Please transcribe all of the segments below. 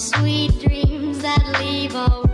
sweet dreams that leave all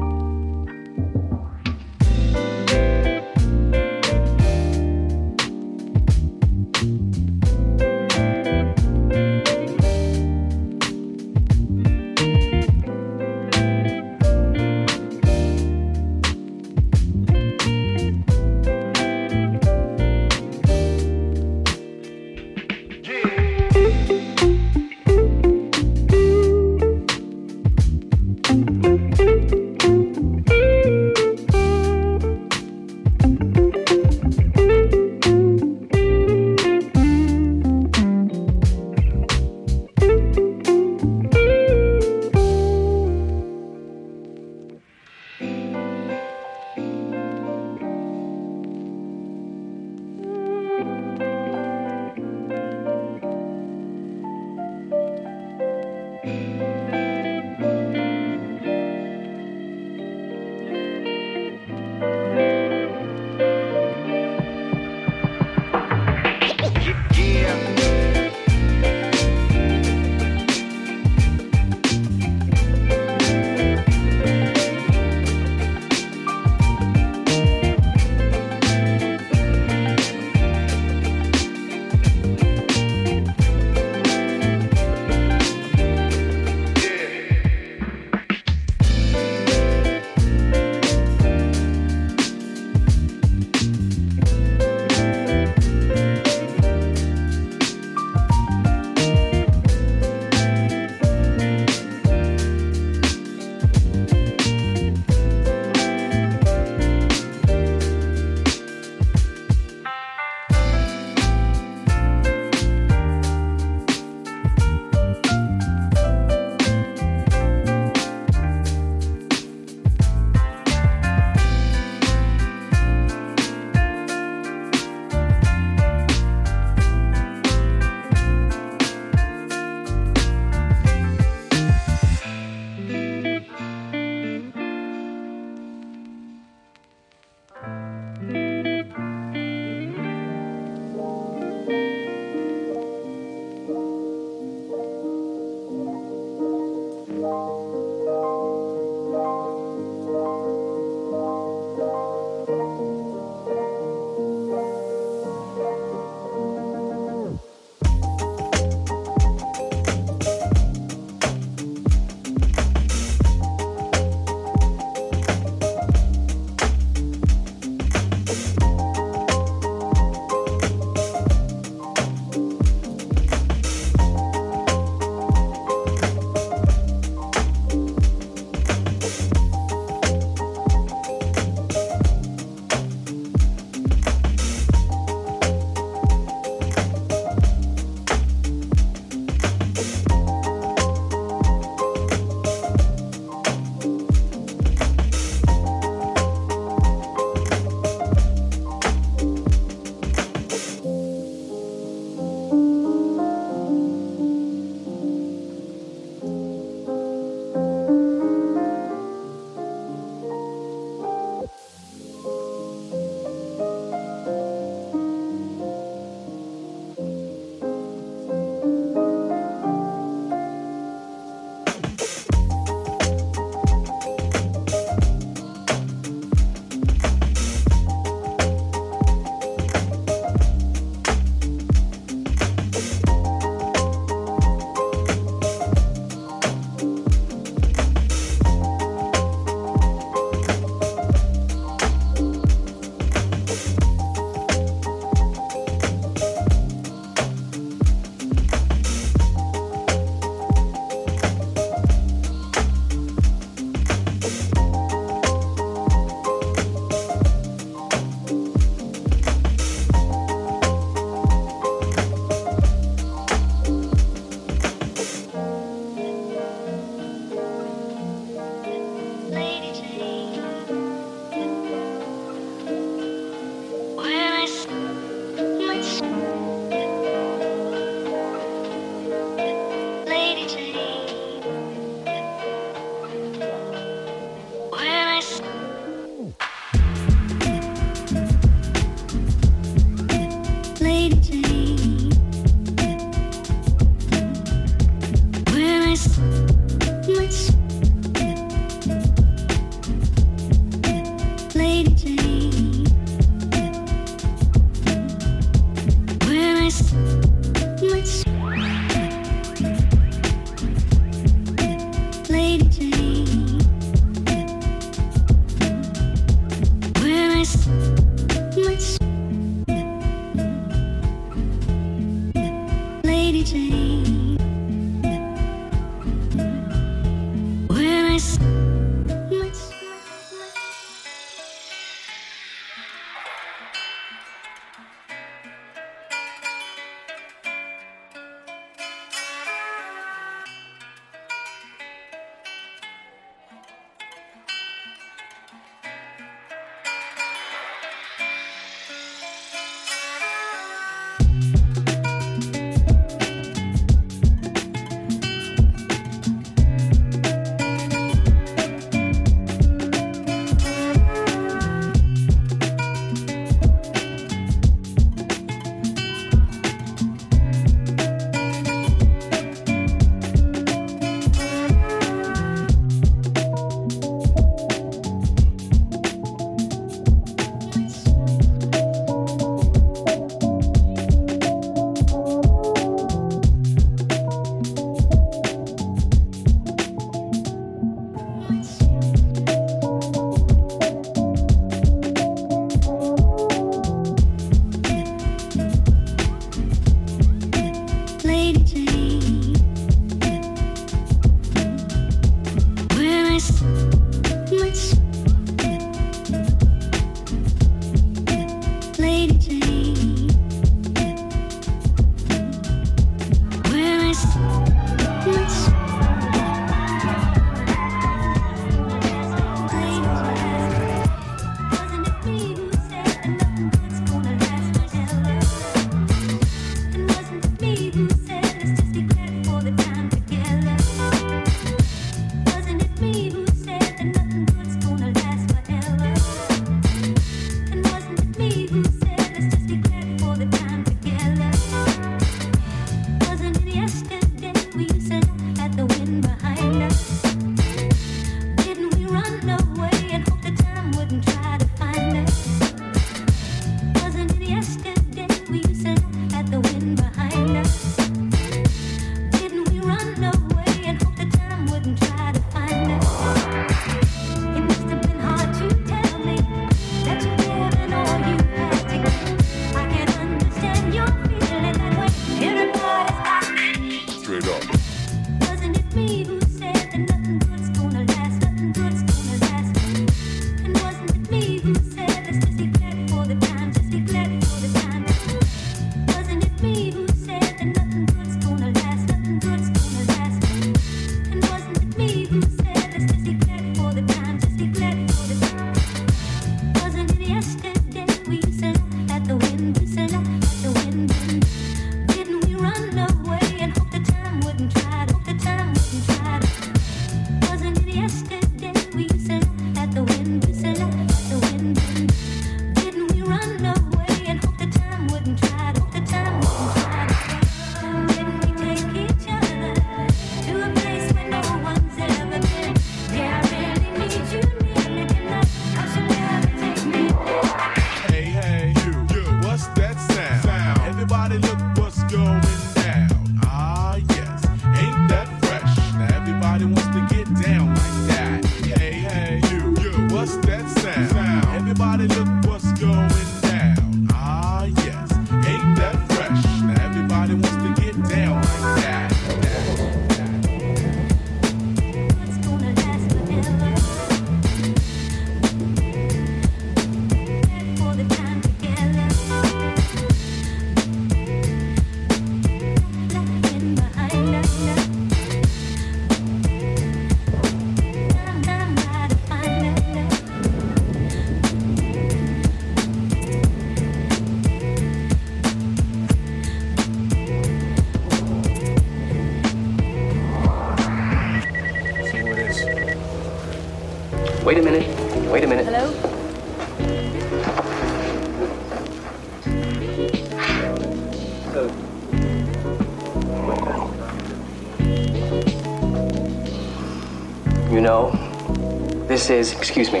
This is, excuse me,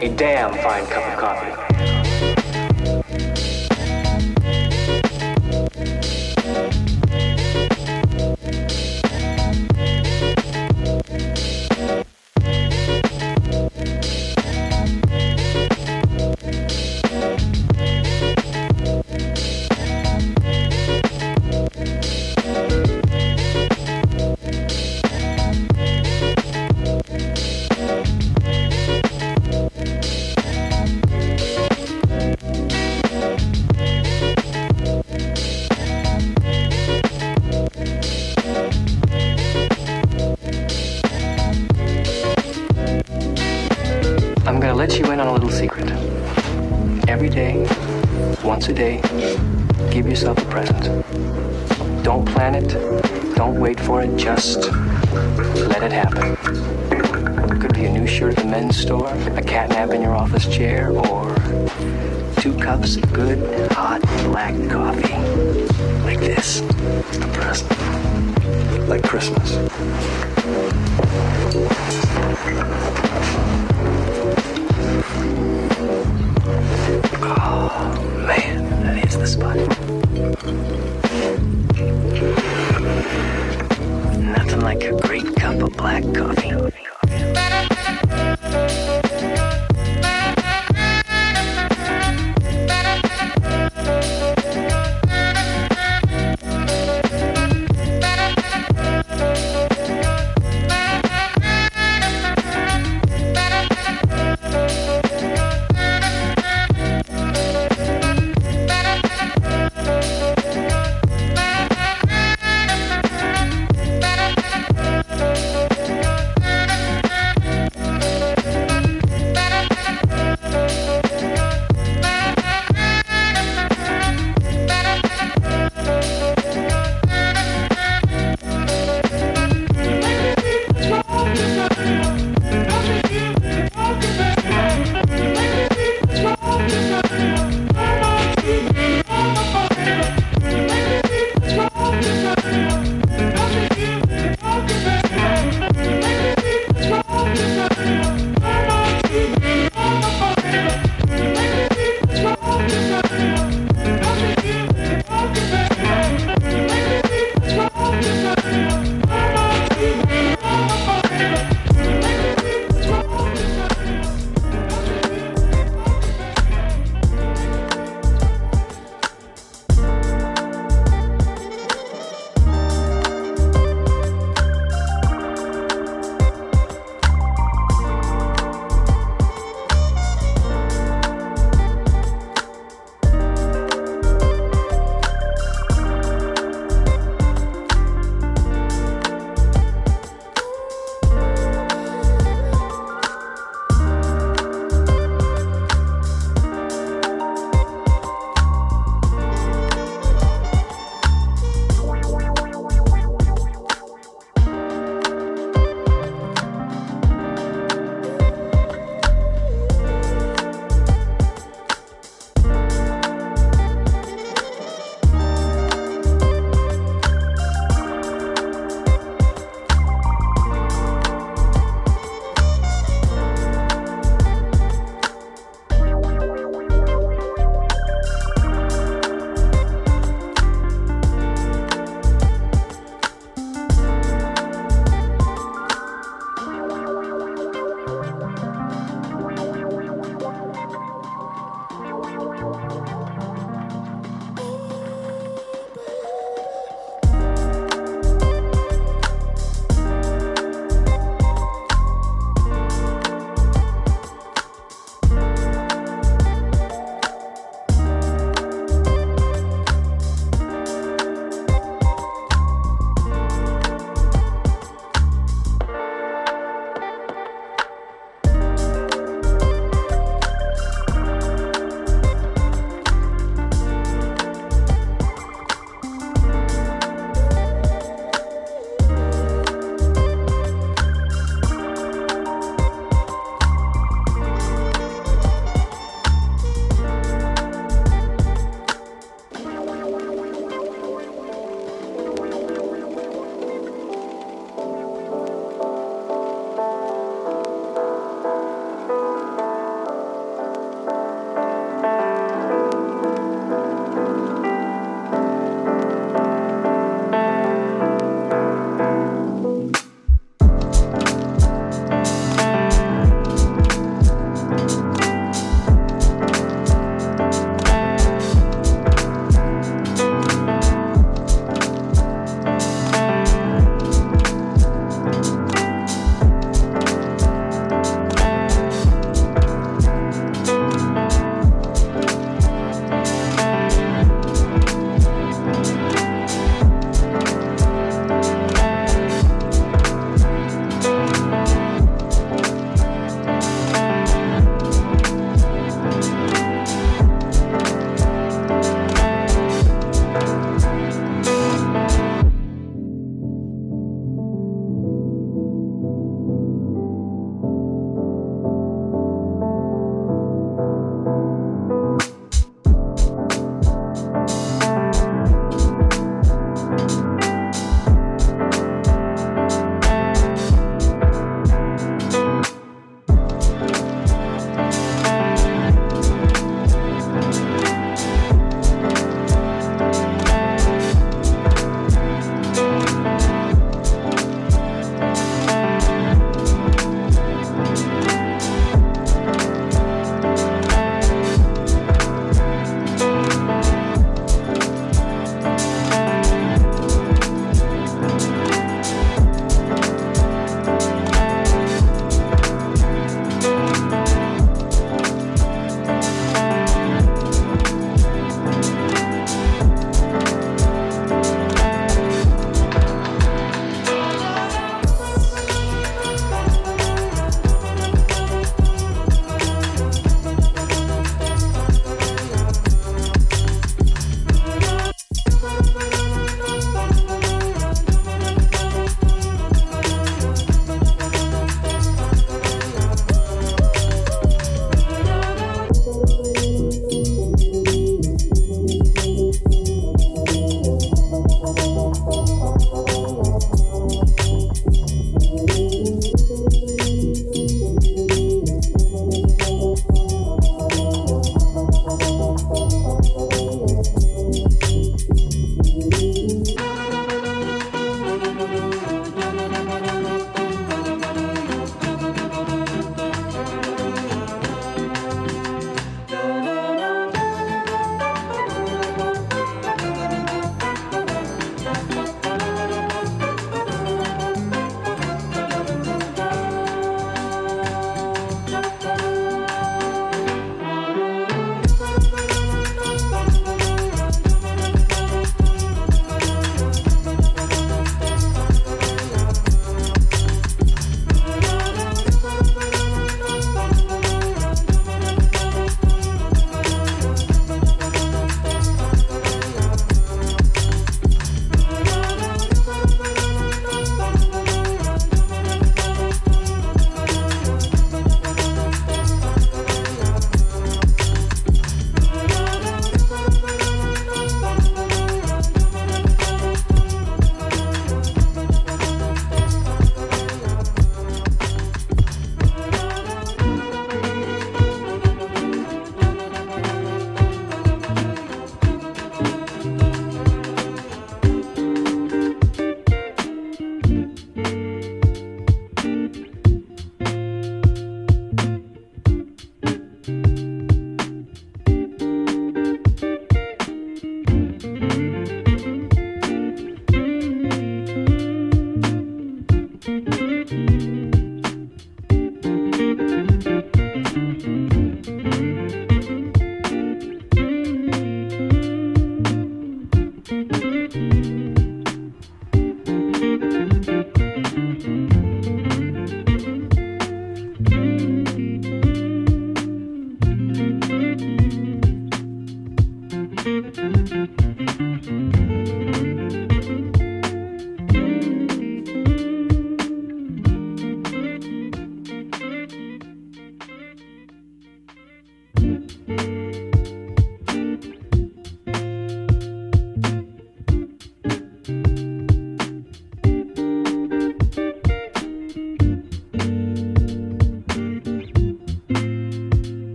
a damn fine cup of coffee.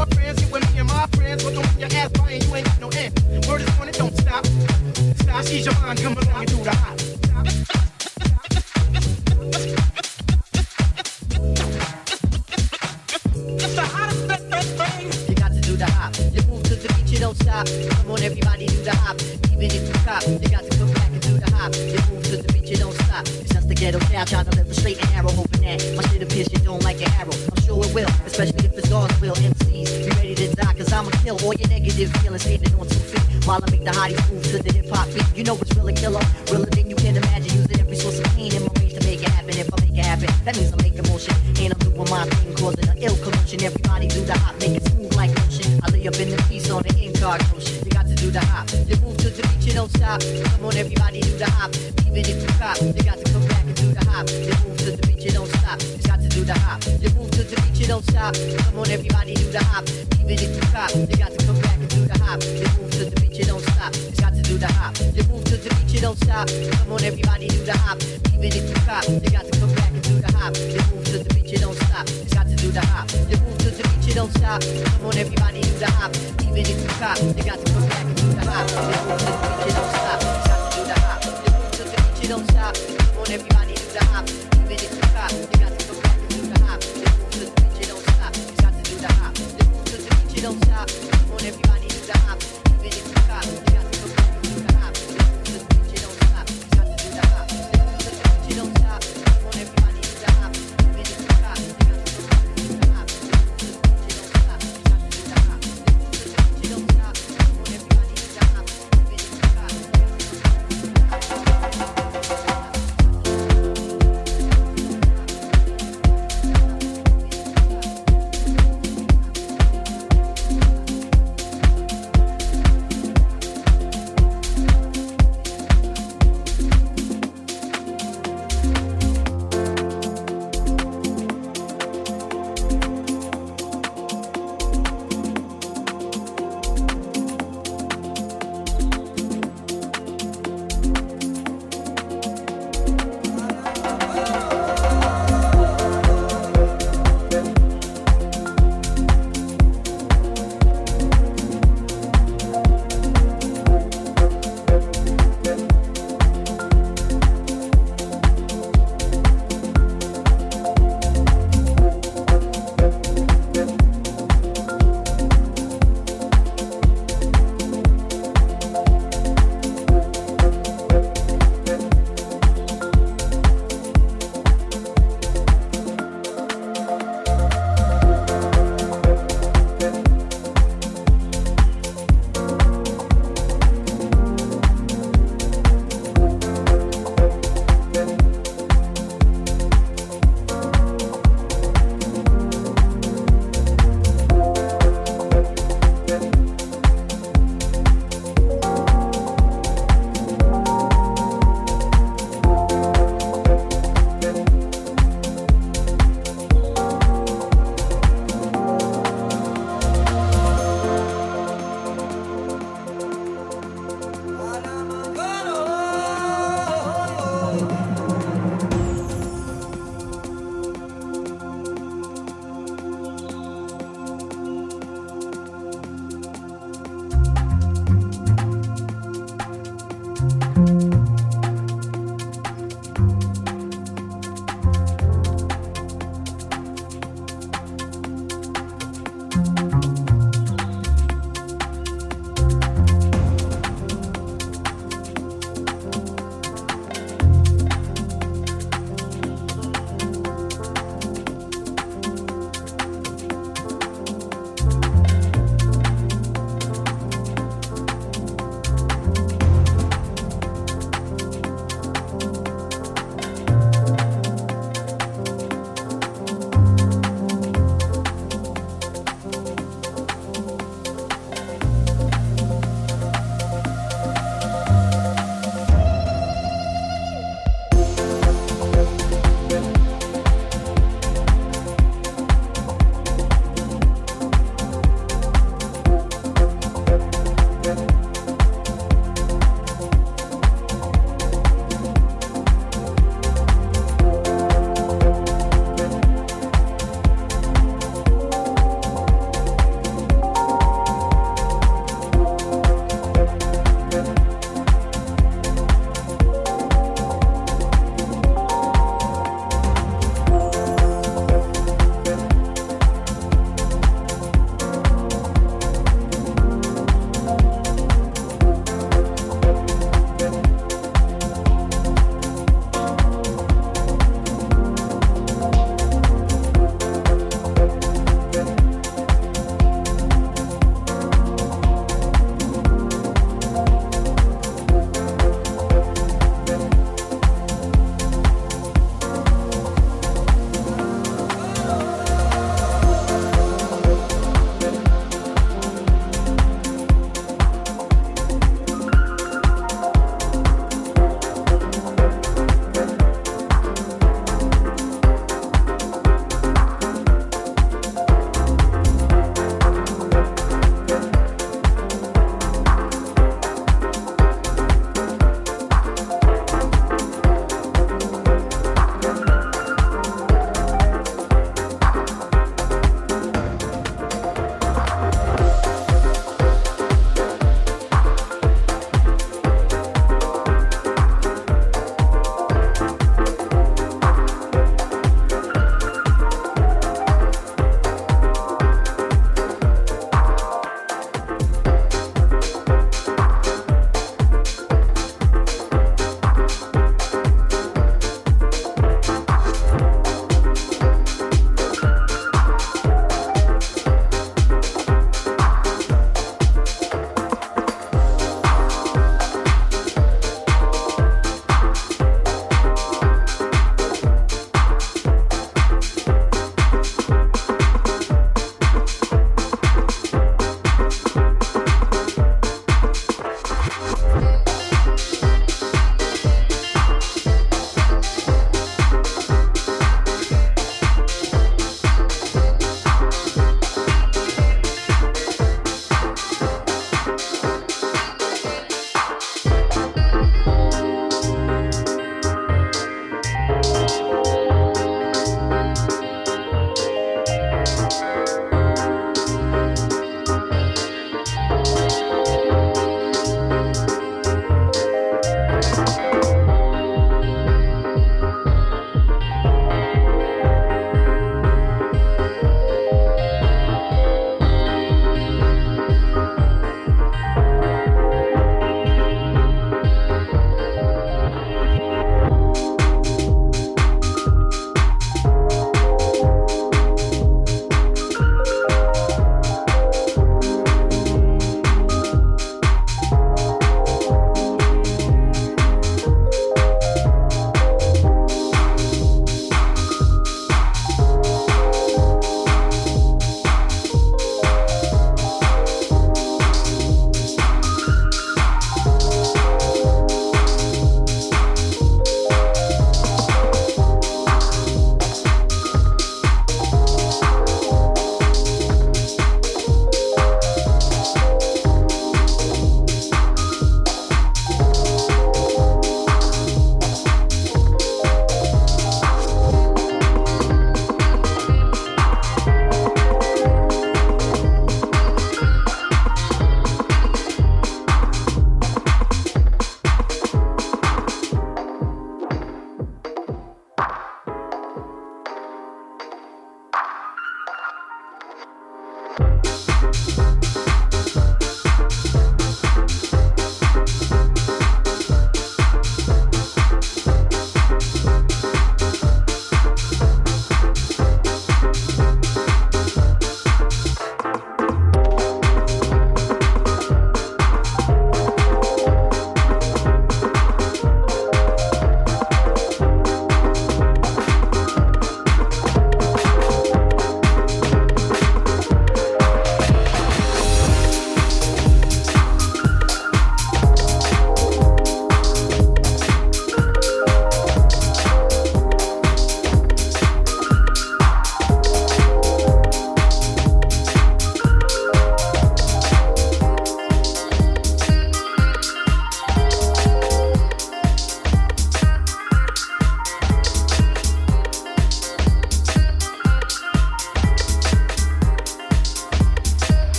your friends, you and me and my friends. But don't your ass by and you ain't got no end. Word is on it, don't stop. Stop, seize your mind, come along and do that.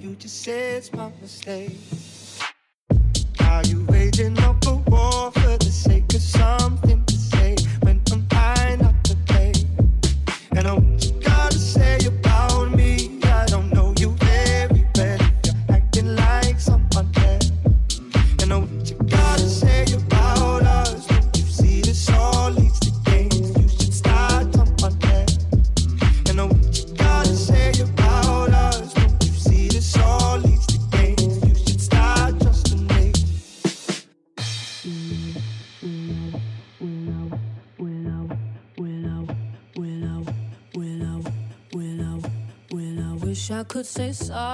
You just say it's my mistake. say sorry.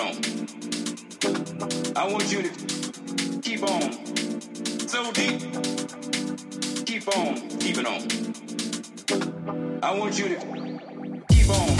on. I want you to keep on so deep. Keep on keeping on. I want you to keep on.